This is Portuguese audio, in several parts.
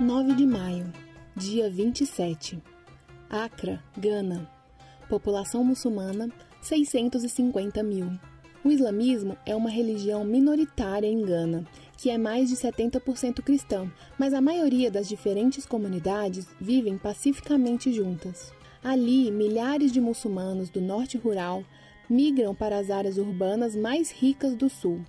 9 de maio, dia 27. Accra, Gana. População muçulmana 650 mil. O islamismo é uma religião minoritária em Gana, que é mais de 70% cristã, mas a maioria das diferentes comunidades vivem pacificamente juntas. Ali, milhares de muçulmanos do norte rural migram para as áreas urbanas mais ricas do sul.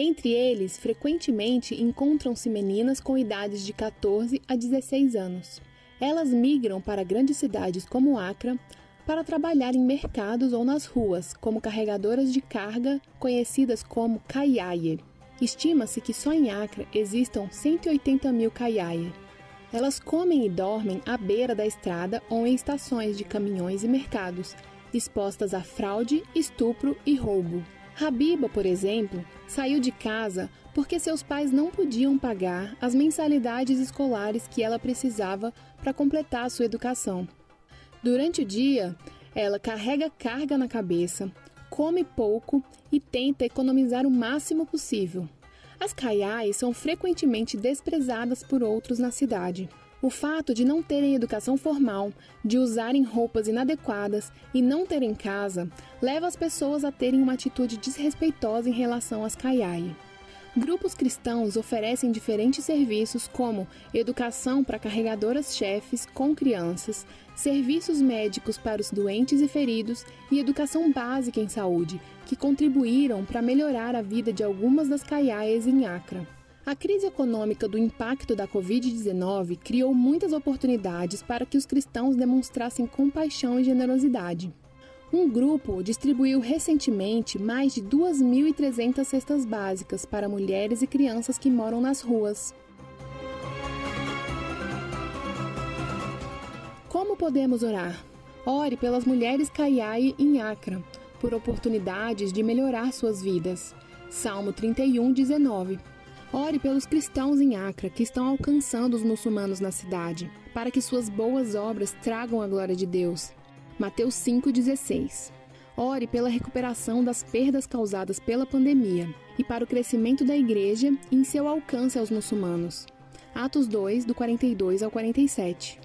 Entre eles, frequentemente encontram-se meninas com idades de 14 a 16 anos. Elas migram para grandes cidades como Accra para trabalhar em mercados ou nas ruas, como carregadoras de carga, conhecidas como kaiaye. Estima-se que só em Accra existam 180 mil kaiaye. Elas comem e dormem à beira da estrada ou em estações de caminhões e mercados, expostas a fraude, estupro e roubo. Habiba, por exemplo, saiu de casa porque seus pais não podiam pagar as mensalidades escolares que ela precisava para completar sua educação. Durante o dia, ela carrega carga na cabeça, come pouco e tenta economizar o máximo possível. As caiais são frequentemente desprezadas por outros na cidade. O fato de não terem educação formal, de usarem roupas inadequadas e não terem casa, leva as pessoas a terem uma atitude desrespeitosa em relação às caiai. Grupos cristãos oferecem diferentes serviços como educação para carregadoras chefes com crianças, serviços médicos para os doentes e feridos e educação básica em saúde, que contribuíram para melhorar a vida de algumas das caiaias em Acre. A crise econômica do impacto da Covid-19 criou muitas oportunidades para que os cristãos demonstrassem compaixão e generosidade. Um grupo distribuiu recentemente mais de 2.300 cestas básicas para mulheres e crianças que moram nas ruas. Como podemos orar? Ore pelas mulheres Kaiai em Acre, por oportunidades de melhorar suas vidas. Salmo 31, 19. Ore pelos cristãos em Acre que estão alcançando os muçulmanos na cidade, para que suas boas obras tragam a glória de Deus. Mateus 5,16. Ore pela recuperação das perdas causadas pela pandemia e para o crescimento da igreja em seu alcance aos muçulmanos. Atos 2, do 42 ao 47.